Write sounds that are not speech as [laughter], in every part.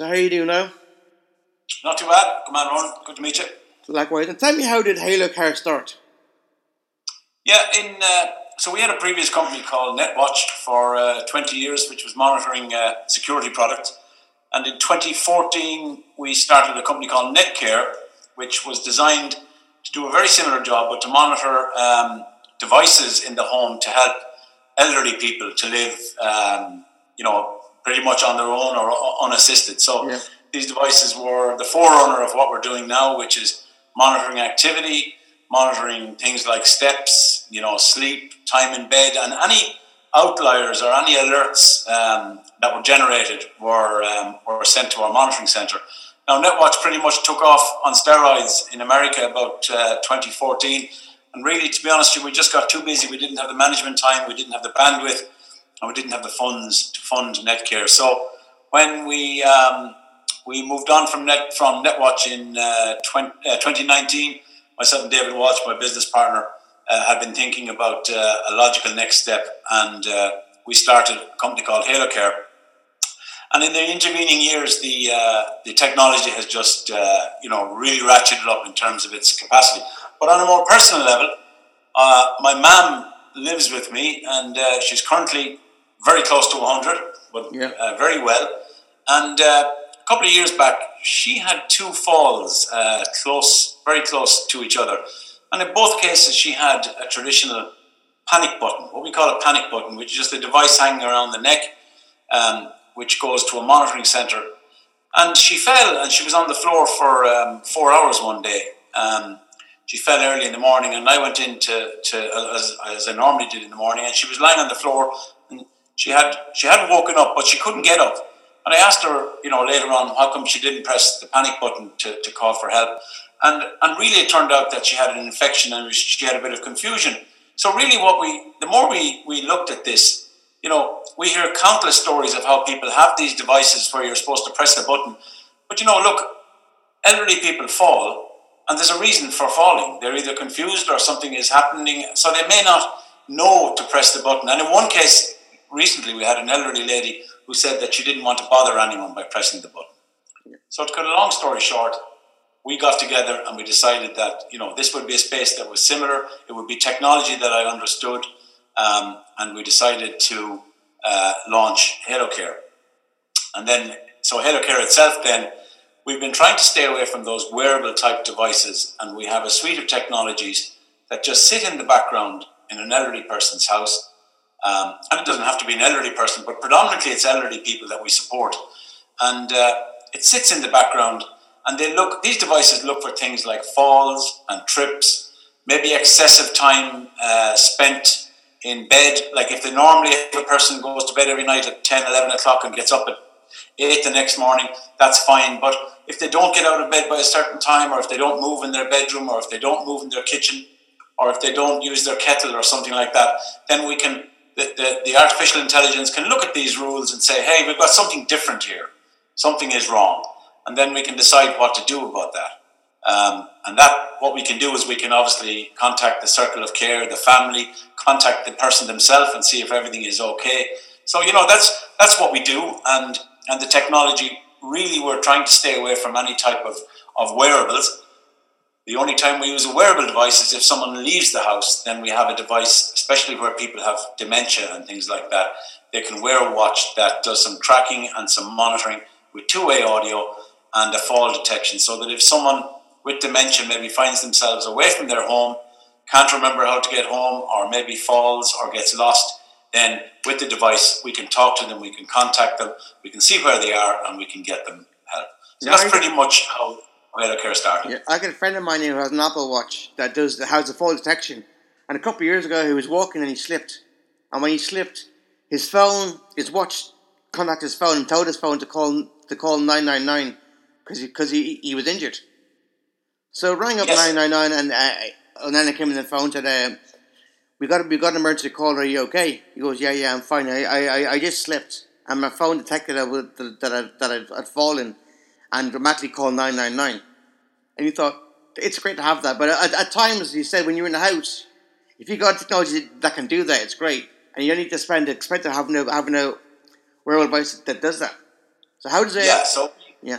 So how are you doing now? Not too bad. Come on, Ron. Good to meet you. Likewise. And tell me, how did HaloCare start? Yeah, in uh, so we had a previous company called NetWatch for uh, 20 years, which was monitoring uh, security products. And in 2014, we started a company called Netcare, which was designed to do a very similar job, but to monitor um, devices in the home to help elderly people to live, um, you know, pretty much on their own or unassisted. So yeah. these devices were the forerunner of what we're doing now, which is monitoring activity, monitoring things like steps, you know, sleep, time in bed, and any outliers or any alerts um, that were generated were um, were sent to our monitoring center. Now, NetWatch pretty much took off on steroids in America about uh, 2014. And really, to be honest, we just got too busy. We didn't have the management time. We didn't have the bandwidth and we didn't have the funds to fund Netcare. So when we um, we moved on from Net from Netwatch in uh, 20, uh, 2019, myself and David Walsh, my business partner, uh, had been thinking about uh, a logical next step, and uh, we started a company called HaloCare. And in the intervening years, the uh, the technology has just you know really ratcheted up in terms of its capacity. But on a more personal level, my mom lives with me, and she's currently very close to 100, but yeah. uh, very well. And uh, a couple of years back, she had two falls uh, close, very close to each other. And in both cases, she had a traditional panic button, what we call a panic button, which is just a device hanging around the neck, um, which goes to a monitoring center. And she fell, and she was on the floor for um, four hours one day. Um, she fell early in the morning, and I went in to, to as, as I normally did in the morning, and she was lying on the floor she had she hadn't woken up, but she couldn't get up. And I asked her, you know, later on, how come she didn't press the panic button to, to call for help? And and really, it turned out that she had an infection and she had a bit of confusion. So really, what we the more we we looked at this, you know, we hear countless stories of how people have these devices where you're supposed to press the button, but you know, look, elderly people fall. And there's a reason for falling. They're either confused or something is happening, so they may not know to press the button. And in one case, recently we had an elderly lady who said that she didn't want to bother anyone by pressing the button. So to cut a long story short, we got together and we decided that you know this would be a space that was similar. It would be technology that I understood, um, and we decided to uh, launch HaloCare. And then, so HaloCare itself, then we've been trying to stay away from those wearable type devices, and we have a suite of technologies that just sit in the background in an elderly person's house um, and it doesn't have to be an elderly person, but predominantly it's elderly people that we support. And uh, it sits in the background, and they look. These devices look for things like falls and trips, maybe excessive time uh, spent in bed. Like if they normally, if a person goes to bed every night at 10, 11 o'clock and gets up at 8 the next morning, that's fine. But if they don't get out of bed by a certain time, or if they don't move in their bedroom, or if they don't move in their kitchen, or if they don't use their kettle or something like that, then we can the, the, artificial intelligence can look at these rules and say, hey, we've got something different here. Something is wrong. And then we can decide what to do about that. Um, and that, what we can do is we can obviously contact the circle of care, the family, contact the person themselves and see if everything is okay. So, you know, that's, that's what we do. And, and the technology, really, we're trying to stay away from any type of, of wearables the only time we use a wearable device is if someone leaves the house, then we have a device, especially where people have dementia and things like that. They can wear a watch that does some tracking and some monitoring with two way audio and a fall detection so that if someone with dementia maybe finds themselves away from their home, can't remember how to get home, or maybe falls or gets lost, then with the device we can talk to them, we can contact them, we can see where they are, and we can get them help. So that's pretty much how Care started. Yeah, I got a friend of mine who has an Apple Watch that does the has the fall detection. And a couple of years ago, he was walking and he slipped. And when he slipped, his phone, his watch, contacted his phone and told his phone to call to call nine nine nine because because he, he was injured. So rang up nine nine nine and uh, and then I came in the phone and said, uh, "We got we got an emergency call. Are you okay?" He goes, "Yeah, yeah, I'm fine. I I, I- just slipped and my phone detected that I that I, that I'd fallen and dramatically nine nine." And you thought it's great to have that, but at, at times you said when you're in the house, if you got technology that can do that, it's great, and you don't need to spend expensive having a having a wearable device that does that. So how does it? Yeah. So yeah.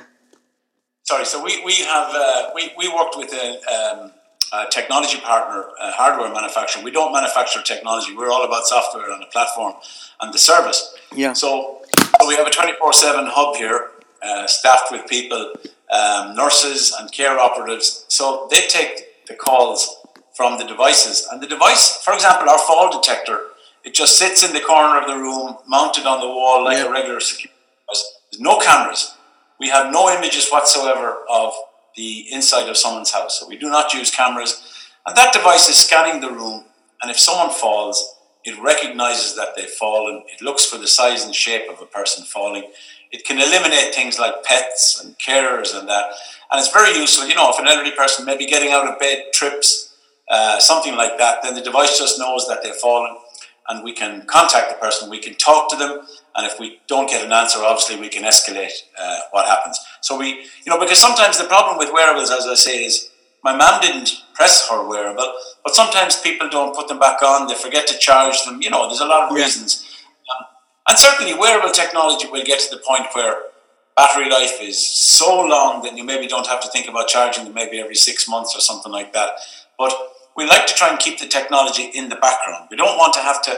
sorry. So we we have uh, we we worked with a, um, a technology partner, a hardware manufacturer. We don't manufacture technology. We're all about software and the platform and the service. Yeah. So, so we have a twenty four seven hub here, uh, staffed with people, um, nurses and care operatives. So they take the calls from the devices, and the device, for example, our fall detector, it just sits in the corner of the room, mounted on the wall like Yeah. a regular security device. There's no cameras. We have no images whatsoever of the inside of someone's house. So we do not use cameras. And that device is scanning the room. And if someone falls, it recognizes that they've fallen. It looks for the size and shape of a person falling. It can eliminate things like pets and carers and that. And it's very useful. You know, if an elderly person maybe getting out of bed trips, uh, something like that, then the device just knows that they've fallen and we can contact the person, we can talk to them, and if we don't get an answer, obviously we can escalate uh, what happens. So we, you know, because sometimes the problem with wearables, as I say, is my mum didn't press her wearable, but sometimes people don't put them back on, they forget to charge them, you know, there's a lot of reasons. And certainly wearable technology will get to the point where battery life is so long that you maybe don't have to think about charging them maybe every six months or something like that. But we like to try and keep the technology in the background. We don't want to have to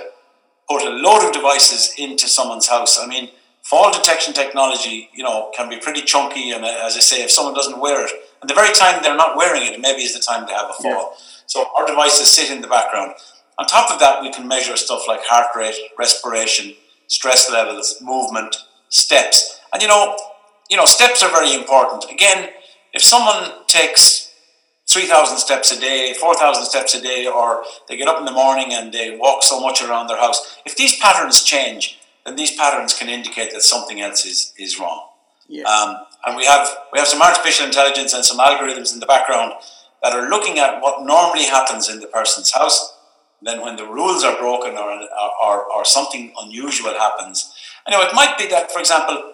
put a load of devices into someone's house. I mean, fall detection technology, you know, can be pretty chunky. And uh, as I say, if someone doesn't wear it, and the very time they're not wearing it, maybe is the time they have a fall. So our devices sit in the background. On top of that, we can measure stuff like heart rate, respiration, stress levels, movement, steps. And you know, you know, steps are very important. Again, if someone takes 3,000 steps a day, 4,000 steps a day, or they get up in the morning and they walk so much around their house, if these patterns change, then these patterns can indicate that something else is, is wrong. Yeah. Um, and we have, we have some artificial intelligence and some algorithms in the background that are looking at what normally happens in the person's house. Then, when the rules are broken or, or, or something unusual happens, you know, it might be that, for example,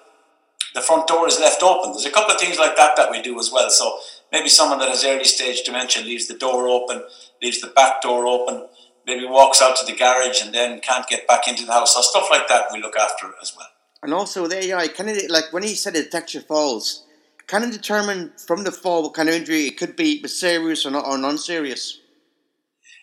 the front door is left open. There's a couple of things like that that we do as well. So maybe someone that has early stage dementia leaves the door open, leaves the back door open, maybe walks out to the garage and then can't get back into the house. So stuff like that we look after as well. And also with AI, can it like when he said it detects your falls, can it determine from the fall what kind of injury it could be serious or not or non-serious?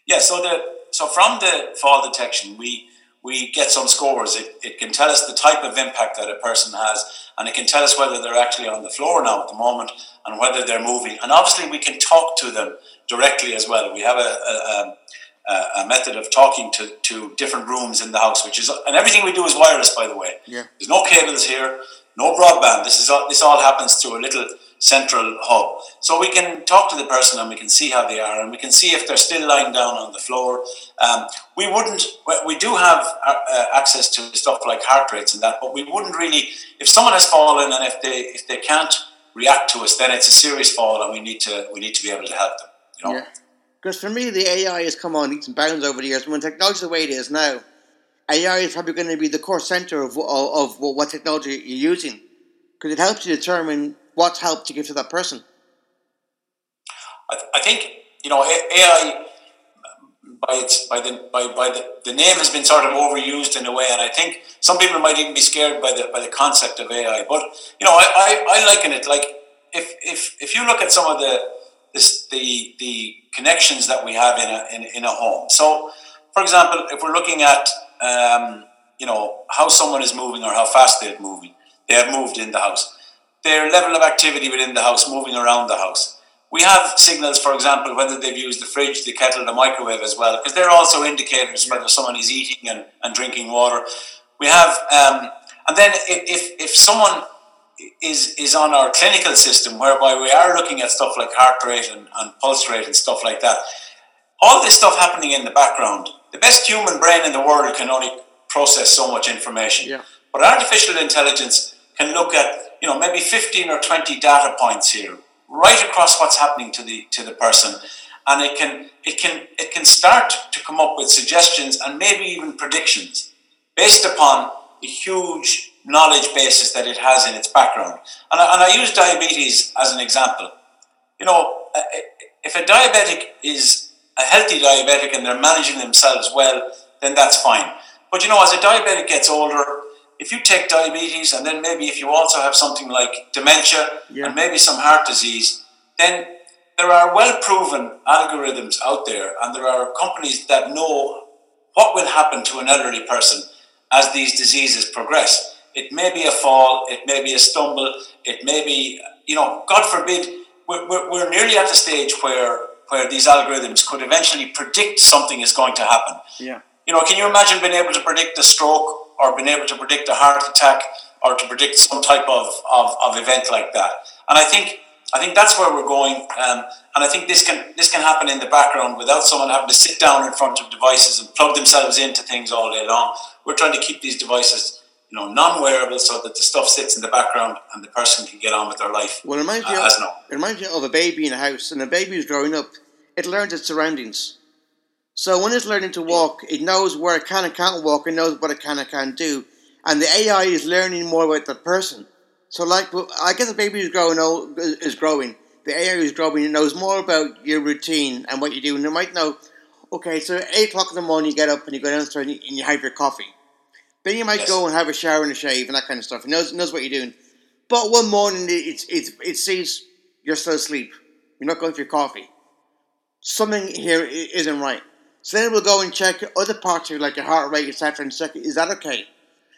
Yeah, so the so from the fall detection, we we get some scores. It, it can tell us the type of impact that a person has, and it can tell us whether they're actually on the floor now at the moment and whether they're moving. And obviously, we can talk to them directly as well. We have a, a, um, a, a method of talking to, to different rooms in the house, which is and everything we do is wireless, by the way. Yeah. There's no cables here, no broadband. This is all, this all happens through a little central hub. So we can talk to the person and we can see how they are and we can see if they're still lying down on the floor. Um, we wouldn't. We do have uh, uh, access to stuff like heart rates and that, but we wouldn't really. If someone has fallen and if they if they can't react to us, then it's a serious fall and we need to we need to be able to help them. You know. Yeah. Because for me, the AI has come on leaps and bounds over the years. When technology the way it is now, AI is probably going to be the core center of, of, of what technology you're using. Because it helps you determine what help to give to that person. I, th- I think you know AI by its by the by, by the, the name has been sort of overused in a way, and I think some people might even be scared by the by the concept of AI. But you know, I, I, I liken it like if if if you look at some of the this, the the connections that we have in a in, in a home. So, for example, if we're looking at um, you know how someone is moving or how fast they're moving, they have moved in the house, their level of activity within the house, moving around the house. We have signals, for example, whether they've used the fridge, the kettle, the microwave as well, because they're also indicators whether someone is eating and, and drinking water. We have, um, and then if, if, if someone is is on our clinical system, whereby we are looking at stuff like heart rate and, and pulse rate and stuff like that, all this stuff happening in the background, the best human brain in the world can only process so much information. Yeah. But artificial intelligence can look at you know, maybe 15 or 20 data points here, right across what's happening to the to the person. And it can it can it can start to come up with suggestions and maybe even predictions based upon the huge knowledge basis that it has in its background. And I, and I use diabetes as an example. You know, uh, uh, if a diabetic is a healthy diabetic and they're managing themselves well, then that's fine. But you know, as a diabetic gets older, if you take diabetes and then maybe if you also have something like dementia yeah. and maybe some heart disease, then there are well proven algorithms out there and there are companies that know what will happen to an elderly person as these diseases progress. It may be a fall, it may be a stumble, it may be, you know, God forbid, we're, we're, we're nearly at the stage where where these algorithms could eventually predict something is going to happen. Yeah. You know, can you imagine being able to predict a stroke or being able to predict a heart attack or to predict some type of, of, of event like that? And I think I think that's where we're going, um, and I think this can this can happen in the background without someone having to sit down in front of devices and plug themselves into things all day long. We're trying to keep these devices, you know, non-wearable, so that the stuff sits in the background and the person can get on with their life. Well, it reminds you, uh, of, it reminds you of a baby in a house, and a baby is growing up. It learns its surroundings. So when it's learning to walk, it knows where it can and can't walk, it knows what it can and can't do. And the AI is learning more about the person. So, like, I guess a baby is growing old, is growing. The AI is growing. It knows more about your routine and what you do. And it might know, okay, so eight o'clock in the morning you get up and you go downstairs and you, have your coffee. Then you might yes. go and have a shower and a shave and that kind of stuff. It knows knows what you're doing. But one morning it it, it sees you're still asleep. You're not going for your coffee. Something here isn't right. So then we'll go and check other parts of you, like your heart rate, etc., and check is that okay?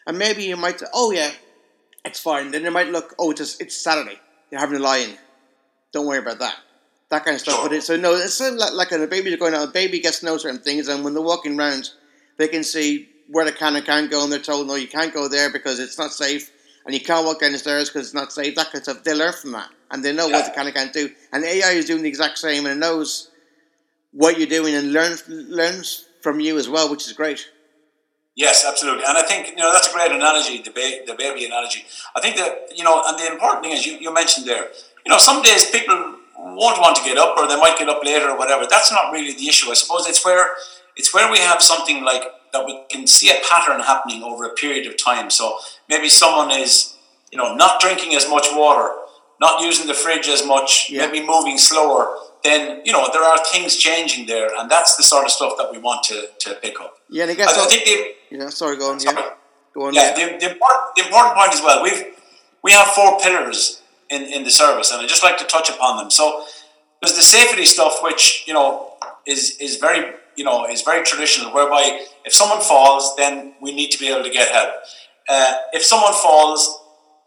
And maybe you might say, oh yeah, it's fine. Then you might look, oh, it's, it's Saturday. You're having a lie-in. Don't worry about that. That kind of stuff. But it, so no, it's like, like a baby's going out. A baby gets to know certain things, and when they're walking around, they can see where they can and can't go, and they're told, no, you can't go there because it's not safe, and you can't walk down the stairs because it's not safe. That kind of stuff. They learn from that, and they know yeah. what they can and can't do. And AI is doing the exact same, and it knows what you're doing and learns learns from you as well, which is great. Yes, absolutely, and I think you know that's a great analogy, the, ba- the baby analogy. I think that you know, and the important thing is you, you mentioned there. You know, some days people won't want to get up, or they might get up later, or whatever. That's not really the issue. I suppose it's where it's where we have something like that we can see a pattern happening over a period of time. So maybe someone is you know not drinking as much water, not using the fridge as much, yeah. maybe moving slower then you know there are things changing there, and that's the sort of stuff that we want to, to pick up. Yeah, and I guess I, I think the, yeah. Sorry, go on. Sorry. Yeah, go on. Yeah, the, the, important, the important point as well. We've we have four pillars in, in the service, and I just like to touch upon them. So there's the safety stuff, which you know is is very you know is very traditional, whereby if someone falls, then we need to be able to get help. Uh, if someone falls,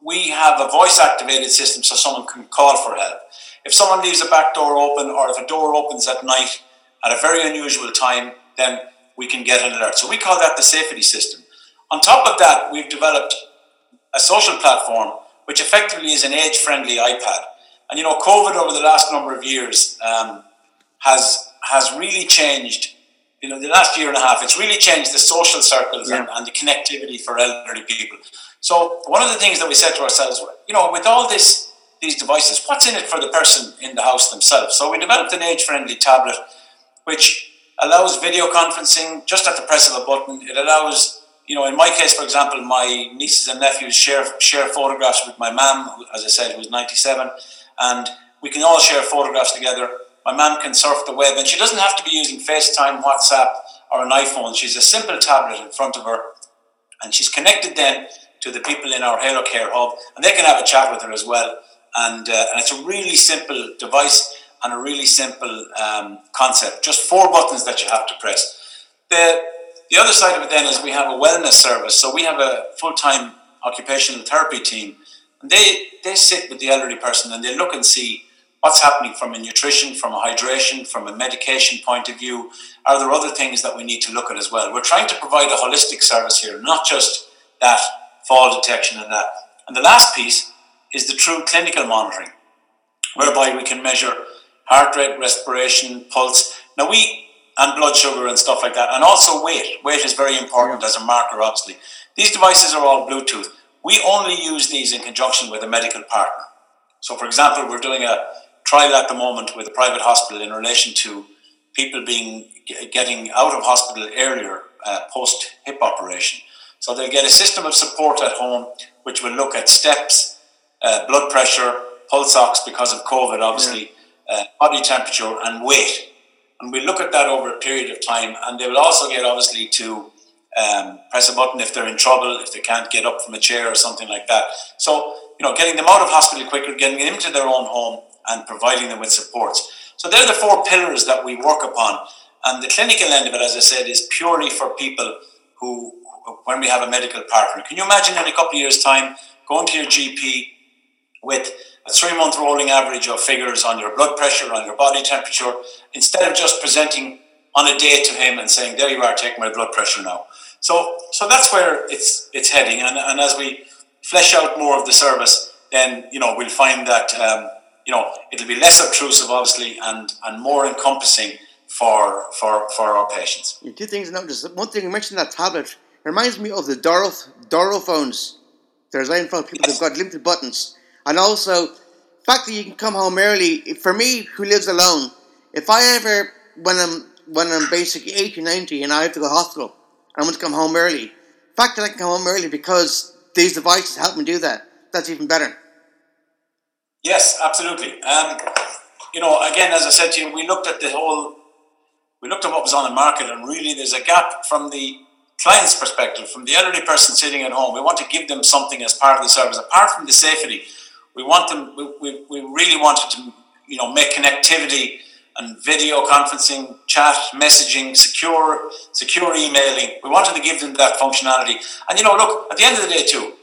we have a voice activated system so someone can call for help. If someone leaves a back door open or if a door opens at night at a very unusual time, then we can get an alert. So we call that the safety system. On top of that, we've developed a social platform which effectively is an age friendly iPad. And you know, COVID over the last number of years um, has has really changed. You know, the last year and a half, it's really changed the social circles yeah. and, and the connectivity for elderly people. So one of the things that we said to ourselves, you know, with all this these devices, what's in it for the person in the house themselves? So we developed an age-friendly tablet which allows video conferencing just at the press of a button. It allows, you know, in my case, for example, my nieces and nephews share share photographs with my mum, as I said, who's 97, and we can all share photographs together. My mum can surf the web, and she doesn't have to be using FaceTime, WhatsApp, or an iPhone. She's a simple tablet in front of her, and she's connected then to the people in our HaloCare hub, and they can have a chat with her as well and, uh, and it's a really simple device and a really simple um, concept. Just four buttons that you have to press. The the other side of it then is we have a wellness service. So we have a full time occupational therapy team, and they they sit with the elderly person and they look and see what's happening from a nutrition, from a hydration, from a medication point of view. Are there other things that we need to look at as well? We're trying to provide a holistic service here, not just that fall detection and that. And the last piece is the true clinical monitoring, whereby we can measure heart rate, respiration, pulse. Now we and blood sugar and stuff like that, and also weight. Weight is very important as a marker, obviously. These devices are all Bluetooth. we only use these in conjunction with a medical partner. So, for example, we're doing a trial at the moment with a private hospital in relation to people being getting out of hospital earlier uh, post hip operation. So they'll get a system of support at home, which will look at steps, uh, blood pressure, pulse ox because of COVID, obviously, yeah. uh, body temperature, and weight. And we look at that over a period of time, and they will also get obviously to um, press a button if they're in trouble, if they can't get up from a chair or something like that. So, you know, getting them out of hospital quicker, getting them into their own home, and providing them with supports. So, they're the four pillars that we work upon. And the clinical end of it, as I said, is purely for people who, when we have a medical partner. Can you imagine in a couple of years' time going to your GP with a three month rolling average of figures on your blood pressure, on your body temperature, instead of just presenting on a day to him and saying, There you are, take my blood pressure now. So, so that's where it's it's heading. And, and as we flesh out more of the service, then you know we'll find that um, you know it'll be less obtrusive, obviously, and and more encompassing for for for our patients. Two things notice. One thing you mentioned that tablet reminds me of the Doro Doro phones. There's line phone people yes. that've got limited buttons, and also the fact that you can come home early. For me, who lives alone, if I ever when I'm when I'm basically 80, 90 and I have to go to hospital, I want to come home early. The fact that I can come home early because these devices help me do that, that's even better. Yes, absolutely. Um, you know, again, as I said to you, we looked at the whole we looked at what was on the market, and really there's a gap from the client's perspective, from the elderly person sitting at home. We want to give them something as part of the service, apart from the safety. We want them. We, we, we really wanted to, you know, make connectivity and video conferencing, chat, messaging, secure, secure emailing. We wanted to give them that functionality. And you know, look, at the end of the day, too,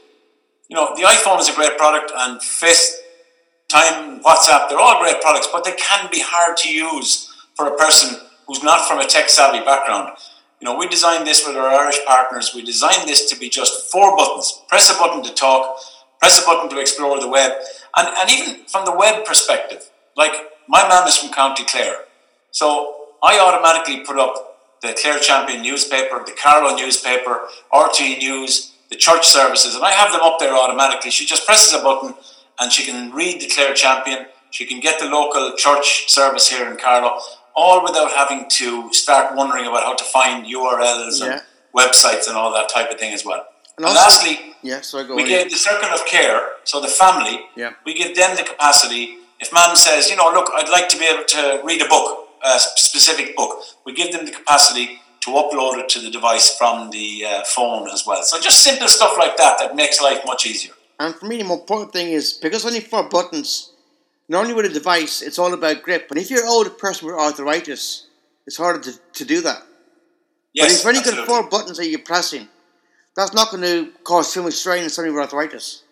you know, the iPhone is a great product, and FaceTime, WhatsApp, they're all great products, but they can be hard to use for a person who's not from a tech savvy background. You know, we designed this with our Irish partners. We designed this to be just four buttons. Press a button to talk, press a button to explore the web. And, and even from the web perspective, like my mum is from County Clare. So I automatically put up the Clare Champion newspaper, the Carlow newspaper, RTÉ News, the church services, and I have them up there automatically. She just presses a button and she can read the Clare Champion. She can get the local church service here in Carlow all without having to start wondering about how to find URLs yeah. and websites and all that type of thing as well. And, and also, lastly, yeah, so I go. we give the circle of care, so the family, yeah. we give them the capacity. If man says, you know, look, I'd like to be able to read a book, a specific book, we give them the capacity to upload it to the device from the uh, phone as well. So just simple stuff like that that makes life much easier. And for me, the more important thing is because only four buttons, Normally with a device, it's all about grip. But if you're an older person with arthritis, it's harder to, to do that. Yes, but if you've only got four buttons that you're pressing, that's not going to cause too much strain in somebody with arthritis.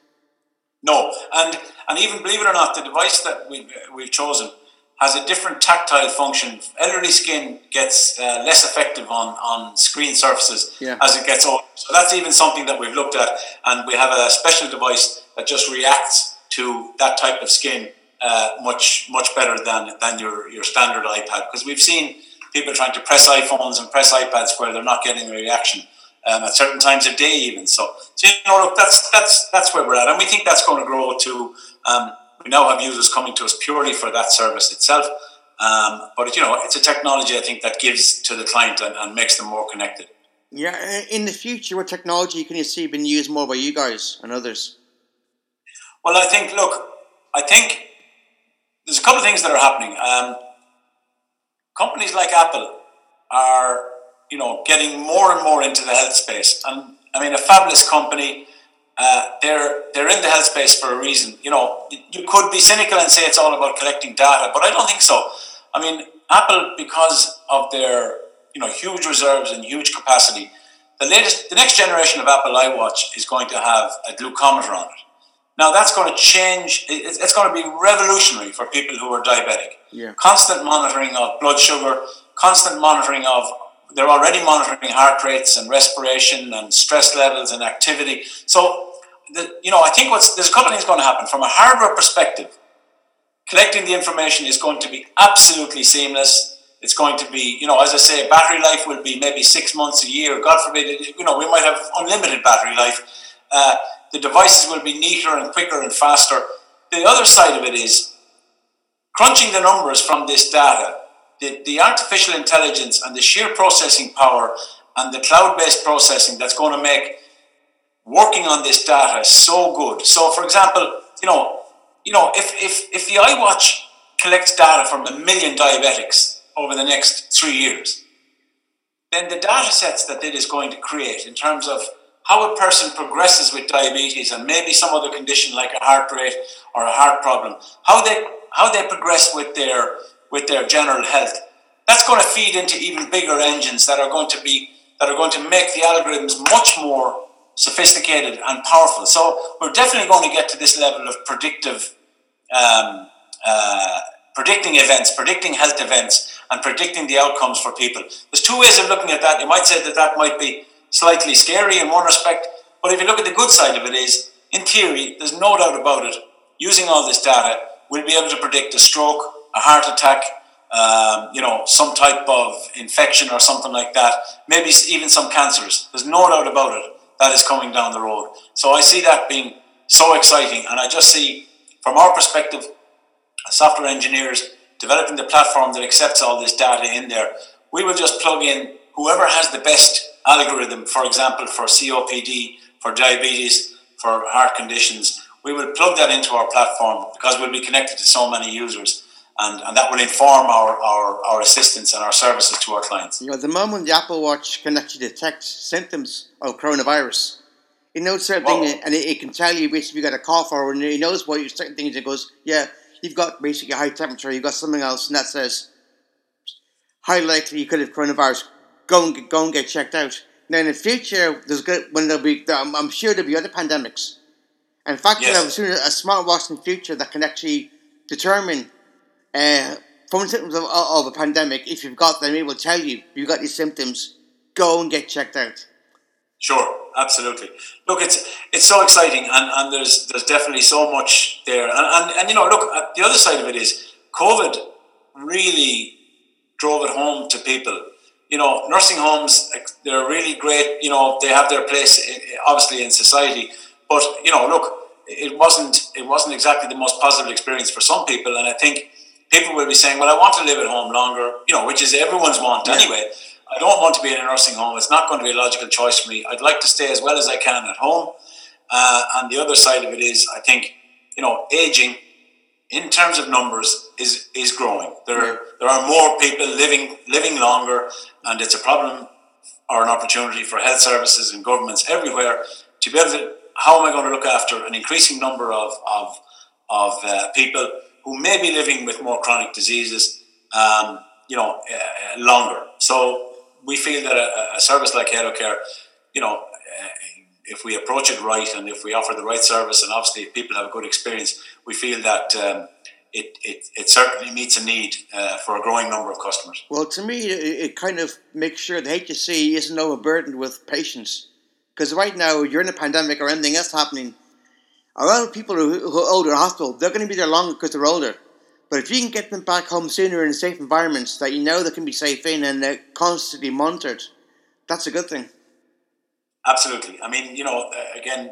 No, and and even believe it or not, the device that we've, we've chosen has a different tactile function. Elderly skin gets uh, less effective on, on screen surfaces yeah. as it gets older. So that's even something that we've looked at, and we have a special device that just reacts to that type of skin uh, much much better than than your your standard iPad because we've seen people trying to press iPhones and press iPads where they're not getting a reaction um, at certain times of day even. So, so you know, look, that's that's that's where we're at, and we think that's going to grow to. Um, we now have users coming to us purely for that service itself. Um, but you know, it's a technology I think that gives to the client and, and makes them more connected. Yeah, in the future, what technology can you see being used more by you guys and others? Well, I think, look, I think there's a couple of things that are happening. Um, companies like Apple are, you know, getting more and more into the health space, and I mean, a fabulous company. Uh, they're they're in the health space for a reason. You know, you could be cynical and say it's all about collecting data, but I don't think so. I mean, Apple, because of their you know huge reserves and huge capacity, the latest, the next generation of Apple iWatch is going to have a glucometer on it. Now that's going to change. It's going to be revolutionary for people who are diabetic. Yeah. Constant monitoring of blood sugar, constant monitoring of. They're already monitoring heart rates and respiration and stress levels and activity. So, the, you know, I think what's there's a couple things going to happen from a hardware perspective. Collecting the information is going to be absolutely seamless. It's going to be, you know, as I say, battery life will be maybe six months a year. God forbid, you know, we might have unlimited battery life. Uh, the devices will be neater and quicker and faster. The other side of it is crunching the numbers from this data, the, the artificial intelligence and the sheer processing power and the cloud based processing that's going to make working on this data so good. So, for example, you know, you know, if, if, if the iWatch collects data from a million diabetics over the next three years, then the data sets that it is going to create in terms of how a person progresses with diabetes and maybe some other condition like a heart rate or a heart problem, how they how they progress with their with their general health, that's going to feed into even bigger engines that are going to be that are going to make the algorithms much more sophisticated and powerful. So we're definitely going to get to this level of predictive, um, uh, predicting events, predicting health events, and predicting the outcomes for people. There's two ways of looking at that. You might say that that might be slightly scary in one respect, but if you look at the good side of it, is in theory, there's no doubt about it. Using all this data, we'll be able to predict a stroke, a heart attack, um, you know, some type of infection or something like that, maybe even some cancers. There's no doubt about it that is coming down the road. So I see that being so exciting, and I just see, from our perspective, software engineers developing the platform that accepts all this data in there. We will just plug in whoever has the best algorithm, for example, for COPD, for diabetes, for heart conditions. We will plug that into our platform because we'll be connected to so many users and, and that will inform our, our, our assistance and our services to our clients. You know, the moment the Apple Watch can actually detect symptoms of coronavirus, it knows certain well, things and it, it, can tell you basically if you got a cough or and it knows what you certain things. It goes, yeah, you've got basically a high temperature, you've got something else, and that says how likely you could have coronavirus. Go and get, go and get checked out. Now in the future, there's good when there'll be, I'm, I'm sure there'll be other pandemics. And in fact, yes. there's a smartwatch in the future that can actually determine uh, from symptoms of, of, a pandemic, if you've got them, it will tell you you've got these symptoms. Go and get checked out. Sure, absolutely. Look, it's it's so exciting, and, and there's there's definitely so much there, and, and and you know, look, uh, the other side of it is COVID really drove it home to people. You know, nursing homes they're really great. You know, they have their place eh, eh, obviously in society, but you know, look, it wasn't it wasn't exactly the most positive experience for some people, and I think people will be saying, "Well, I want to live at home longer," you know, which is everyone's want yeah. anyway. I don't want to be in a nursing home. It's not going to be a logical choice for me. I'd like to stay as well as I can at home. Uh, and the other side of it is, I think, you know, aging in terms of numbers is is growing. There yeah. there are more people living living longer, and it's a problem or an opportunity for health services and governments everywhere to be able to. How am I going to look after an increasing number of of of uh, people? Who may be living with more chronic diseases, um, you know, uh, longer. So we feel that a, a service like HaloCare, you know, uh, if we approach it right and if we offer the right service, and obviously if people have a good experience, we feel that. Um, it, it, it certainly meets a need uh, for a growing number of customers. Well, to me, it, it kind of makes sure the HSE isn't overburdened with patients. Because right now, you're in a pandemic or anything else happening, a lot of people who, are older in hospital, they're going to be there longer because they're older. But if you can get them back home sooner in safe environments that you know they can be safe in and they're constantly monitored, that's a good thing. Absolutely. I mean, you know, again,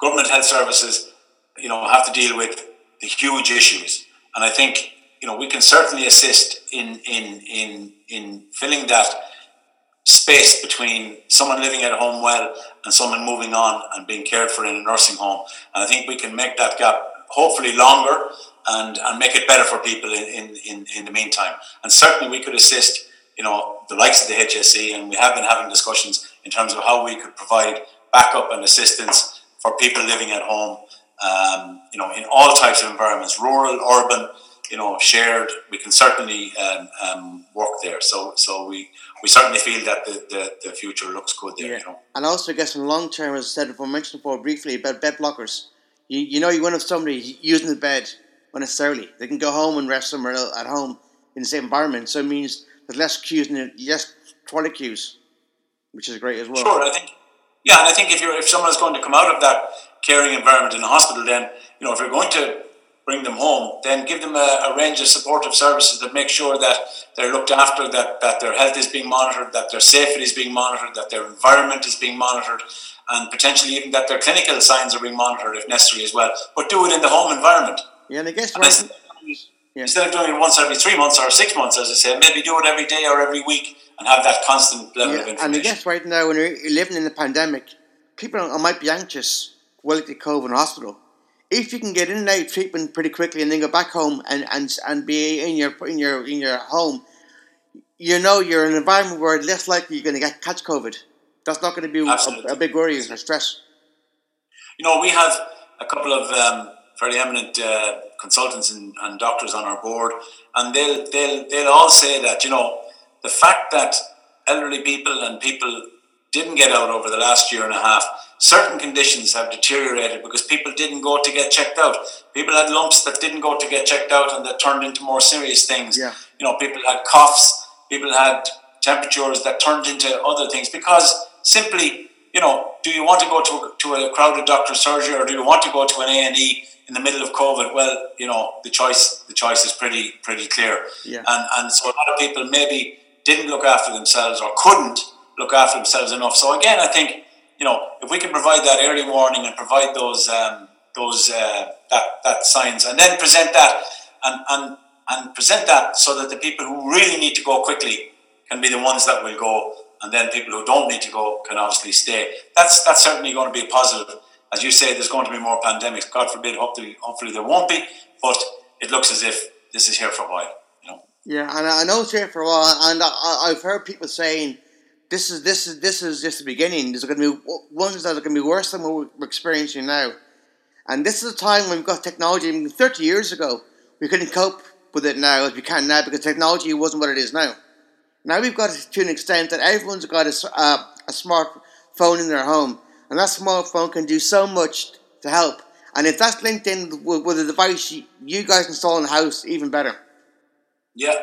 government health services, you know, have to deal with the huge issues, and I think you know we can certainly assist in in in in filling that space between someone living at home well and someone moving on and being cared for in a nursing home. And I think we can make that gap hopefully longer and, and make it better for people in, in, in the meantime. And certainly we could assist, you know, the likes of the HSE and we have been having discussions in terms of how we could provide backup and assistance for people living at home, um, you know, in all types of environments, rural, urban, you know, shared, we can certainly um, um, work there. So, so we, we certainly feel that the, the, the future looks good there. Yeah. You know, and also, I guess in long term, as I said, if I mentioned before briefly about bed blockers, you, you know, you want to have somebody using the bed unnecessarily. They can go home and rest somewhere at home in the same environment. So it means there's less queues and less toilet queues, which is great as well. Sure, I think. Yeah, and I think if you're if someone is going to come out of that caring environment in a hospital, then you know if you're going to bring them home, then give them a, a, range of supportive services that make sure that they're looked after, that, that their health is being monitored, that their safety is being monitored, that their environment is being monitored, and potentially even that their clinical signs are being monitored if necessary as well. But do it in the home environment. Yeah, and I guess And instead, Yeah. instead of doing it once every three months or six months, as I say, maybe do it every day or every week and have that constant level of yeah, information. and I guess right now when you're living in the pandemic, people might be anxious while at the COVID hospital. If you can get in and out of treatment pretty quickly and then go back home and, and, and be in your in your in your home, you know you're in an environment where it's less likely you're going to get catch COVID. That's not going to be a, a big worry or stress. You know, we have a couple of um, fairly eminent uh, consultants and, and doctors on our board, and they'll they'll they'll all say that you know the fact that elderly people and people didn't get out over the last year and a half, certain conditions have deteriorated because people didn't go to get checked out. People had lumps that didn't go to get checked out and that turned into more serious things. Yeah. You know, people had coughs, people had temperatures that turned into other things because simply, you know, do you want to go to, to a crowded doctor's surgery or do you want to go to an A&E in the middle of COVID? Well, you know, the choice the choice is pretty pretty clear. Yeah. And and so a lot of people maybe didn't look after themselves or couldn't look after themselves enough. So again, I think you know if we can provide that early warning and provide those um, those uh, that that signs and then present that and and and present that so that the people who really need to go quickly can be the ones that will go, and then people who don't need to go can obviously stay. That's that's certainly going to be a positive. As you say, there's going to be more pandemics. God forbid, hopefully, hopefully there won't be. But it looks as if this is here for a while. You know. Yeah, and I know it's here for a while, and I, I've heard people saying this is this is this is just the beginning. There's going to be ones that are going to be worse than what we're experiencing now, and this is a time when we've got technology. I mean, Thirty years ago, we couldn't cope with it now as we can now because technology wasn't what it is now. Now we've got to an extent that everyone's got a, uh, a smartphone in their home, and that smartphone can do so much to help. And if that's linked in with, with device you guys install in the house, even better. Yeah,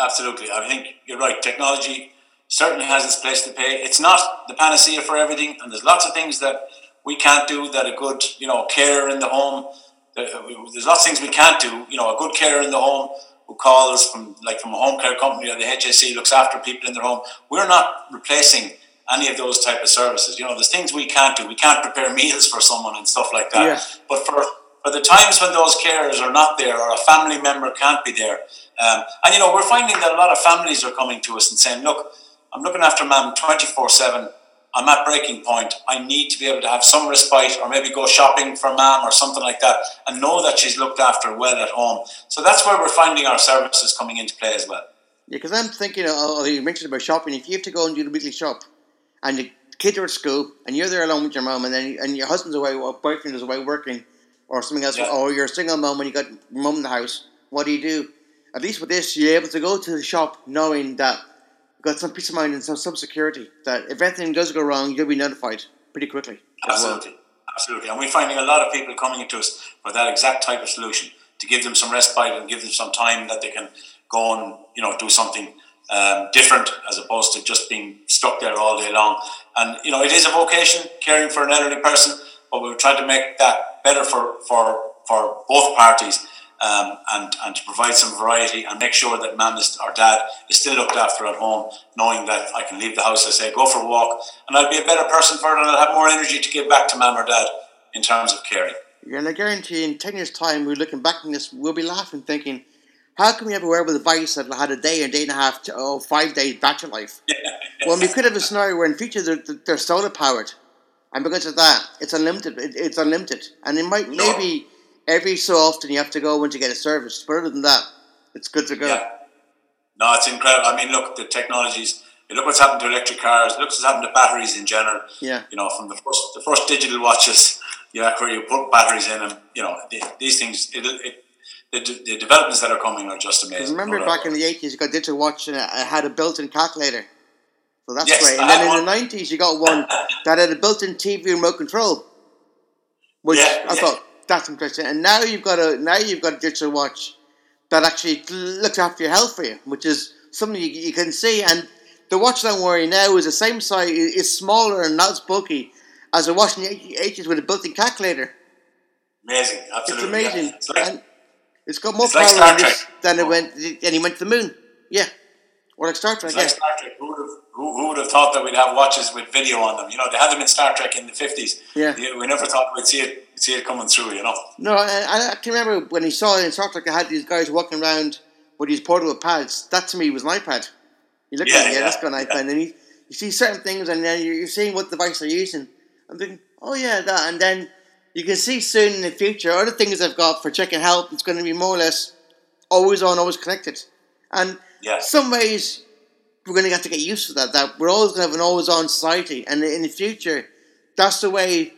absolutely. I think you're right. Technology certainly has its place to pay. It's not the panacea for everything, and there's lots of things that we can't do that a good, you know, carer in the home. There's lots of things we can't do. You know, a good carer in the home who calls from like from a home care company or the HSE looks after people in their home. We're not replacing any of those type of services. You know, there's things we can't do. We can't prepare [laughs] meals for someone and stuff like that. Yeah. But for for the times when those carers are not there or a family member can't be there, um, and you know, we're finding that a lot of families are coming to us and saying, "Look, I'm looking after mum 24 7. I'm at breaking point. I need to be able to have some respite or maybe go shopping for mum or something like that and know that she's looked after well at home. So that's where we're finding our services coming into play as well. Yeah, because I'm thinking, oh, you mentioned about shopping. If you have to go and do the weekly shop, and the kids are at school, and you're there alone with your mum, and then and your husband's away, or boyfriend is away working, or something else, Yeah. or you're a single mum and you got mum in the house, what do you do? At least with this, you're able to go to the shop knowing that got some peace of mind and some, some security that if anything does go wrong, you'll be notified pretty quickly. as well. Absolutely. Absolutely. And we're finding a lot of people coming to us for that exact type of solution to give them some respite and give them some time that they can go and, you know, do something um, different as opposed to just being stuck there all day long. And, you know, it is a vocation caring for an elderly person, but we've tried to make that better for, for, for both parties. Um, and, and to provide some variety and make sure that mum is, or dad is still looked after at home, knowing that I can leave the house, I say, go for a walk, and I'll be a better person for it, and I'll have more energy to give back to mum or dad in terms of caring. Yeah, and I guarantee in 10 years' time, we're looking back on this, we'll be laughing, thinking, how can we have a wearable device that had a day, a day and a half, to, oh, five days battery life? [laughs] Well, we could have a scenario where in future they're, they're solar powered, and because of that, it's unlimited. It, it's unlimited, and it might maybe every so often you have to go when to get a service. But other than that, it's good to go. Yeah. No, it's incredible. I mean, look, the technologies. Look what's happened to electric cars. Look what's happened to batteries in general. Yeah. You know, from the first the first digital watches, yeah, where you put batteries in them. You know, the, these things. It, it, the, the developments that are coming are just amazing. Remember No back in the eighties, you got digital watch and it had a built-in calculator. So that's Yes, great. And then in one. the nineties, you got one that had a built-in TV remote control, which Yeah, I yeah. thought that's interesting. And now you've got a now you've got a digital watch that actually looks after your health for you, which is something you, you can see. And the watch that I'm wearing now is the same size, is smaller and not as bulky as a watch in the eighties with a built-in calculator. amazing, It's absolutely. amazing. Yeah. It's like, and it's got more it's like power Star in this Trek. than it went, and he went to the moon. Yeah, or like Star Trek. it's Yeah, like Star Trek. Who would have who, would have thought that we'd have watches with video on them? You know, they had them in Star Trek in the fifties. Yeah. we never thought we'd see it see it coming through. You know. No, I, I can remember when he saw it in Star Trek. I had these guys walking around with these portable pads. That to me was an iPad. You look Yeah, at it, yeah, yeah, that's got an iPad, and then you, you see certain things, and then you're, you're seeing what device they're using. I'm thinking, oh yeah, that, and then you can see soon in the future other things I've got for checking health. It's going to be more or less always on, always connected, and Yeah. some ways we're going to have to get used to that. That we're always going to have an always on society, and in the future, that's the way.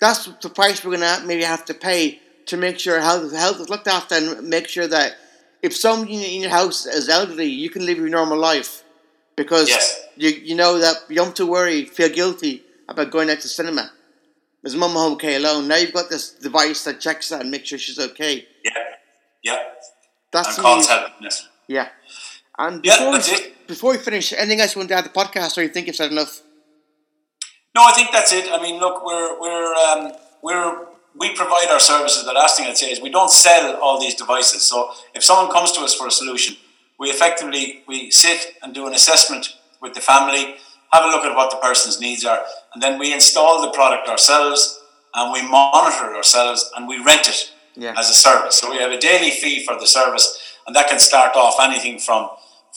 That's the price we're going to maybe have to pay to make sure health health is looked after, and make sure that if somebody in your house is elderly, you can live your normal life because Yes. you you know that you don't have to worry, feel guilty about going out to cinema. Is mum home okay alone? Now you've got this device that checks that and makes sure she's okay. Yeah. Yeah. That's And new- helplessness. Yeah. And Yeah, before, that's we, it. before we finish, anything else you want to add to the podcast, or you think you've said enough? No, I think that's it. I mean, look, we're we're um, we're we provide our services. The last thing I'd say is we don't sell all these devices. So if someone comes to us for a solution, we effectively we sit and do an assessment with the family, have a look at what the person's needs are, and then we install the product ourselves and we monitor it ourselves and we rent it Yeah. as a service. So we have a daily fee for the service, and that can start off anything from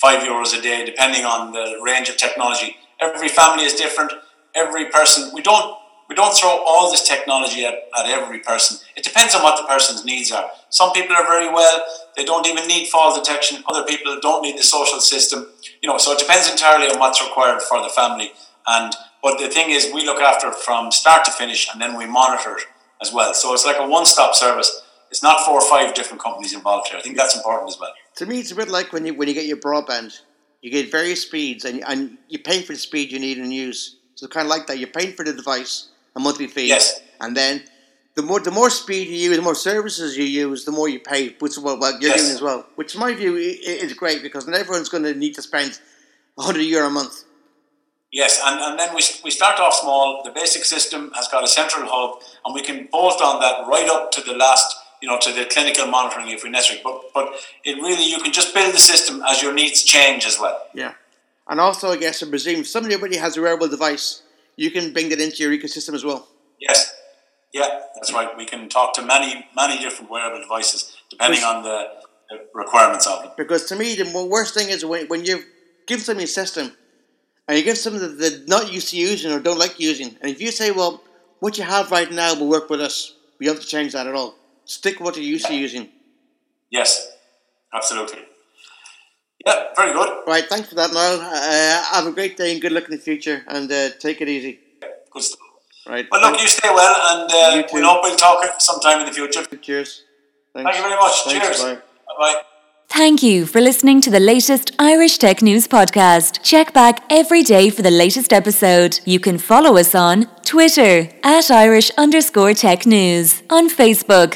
five euros a day, depending on the range of technology. Every family is different. Every person, we don't we don't throw all this technology at, at every person. It depends on what the person's needs are. Some people are very well; they don't even need fall detection. Other people don't need the social system. You know, so it depends entirely on what's required for the family. And but the thing is, we look after it from start to finish, and then we monitor it as well. So it's like a one-stop service. It's not four or five different companies involved here. I think that's important as well. To me, it's a bit like when you when you get your broadband, you get various speeds, and and you pay for the speed you need and use. So kind of like that, you're paying for the device, a monthly fee, Yes. and then the more the more speed you use, the more services you use, the more you pay, which is what, what you're Yes. doing as well. Which, in my view, is great because not everyone's going to need to spend hundred euro a month. Yes, and, and then we, we start off small. The basic system has got a central hub, and we can bolt on that right up to the last, you know, to the clinical monitoring if we necessary. But but it really you can just build the system as your needs change as well. Yeah, and also I guess I presume if somebody already has a wearable device, you can bring that into your ecosystem as well. Yes, yeah, that's right. We can talk to many many different wearable devices depending on the, the requirements of them. Because to me, the worst thing is when, when you give somebody a system and you give something that they're not used to using or don't like using, and if you say, well, what you have right now will work with us, we don't have to change that at all. Stick what you're used to using. Yes, absolutely. Yeah, very good. Right, thanks for that, Niall. Uh, have a great day and good luck in the future, and uh, take it easy. Good stuff. Right. Well, look, you stay well, and uh, You too. we hope we'll talk sometime in the future. Cheers. Thanks. Thank you very much. Thanks, Cheers. bye. Bye. Thank you for listening to the latest Irish Tech News podcast. Check back every day for the latest episode. You can follow us on Twitter at Irish underscore tech news, on Facebook,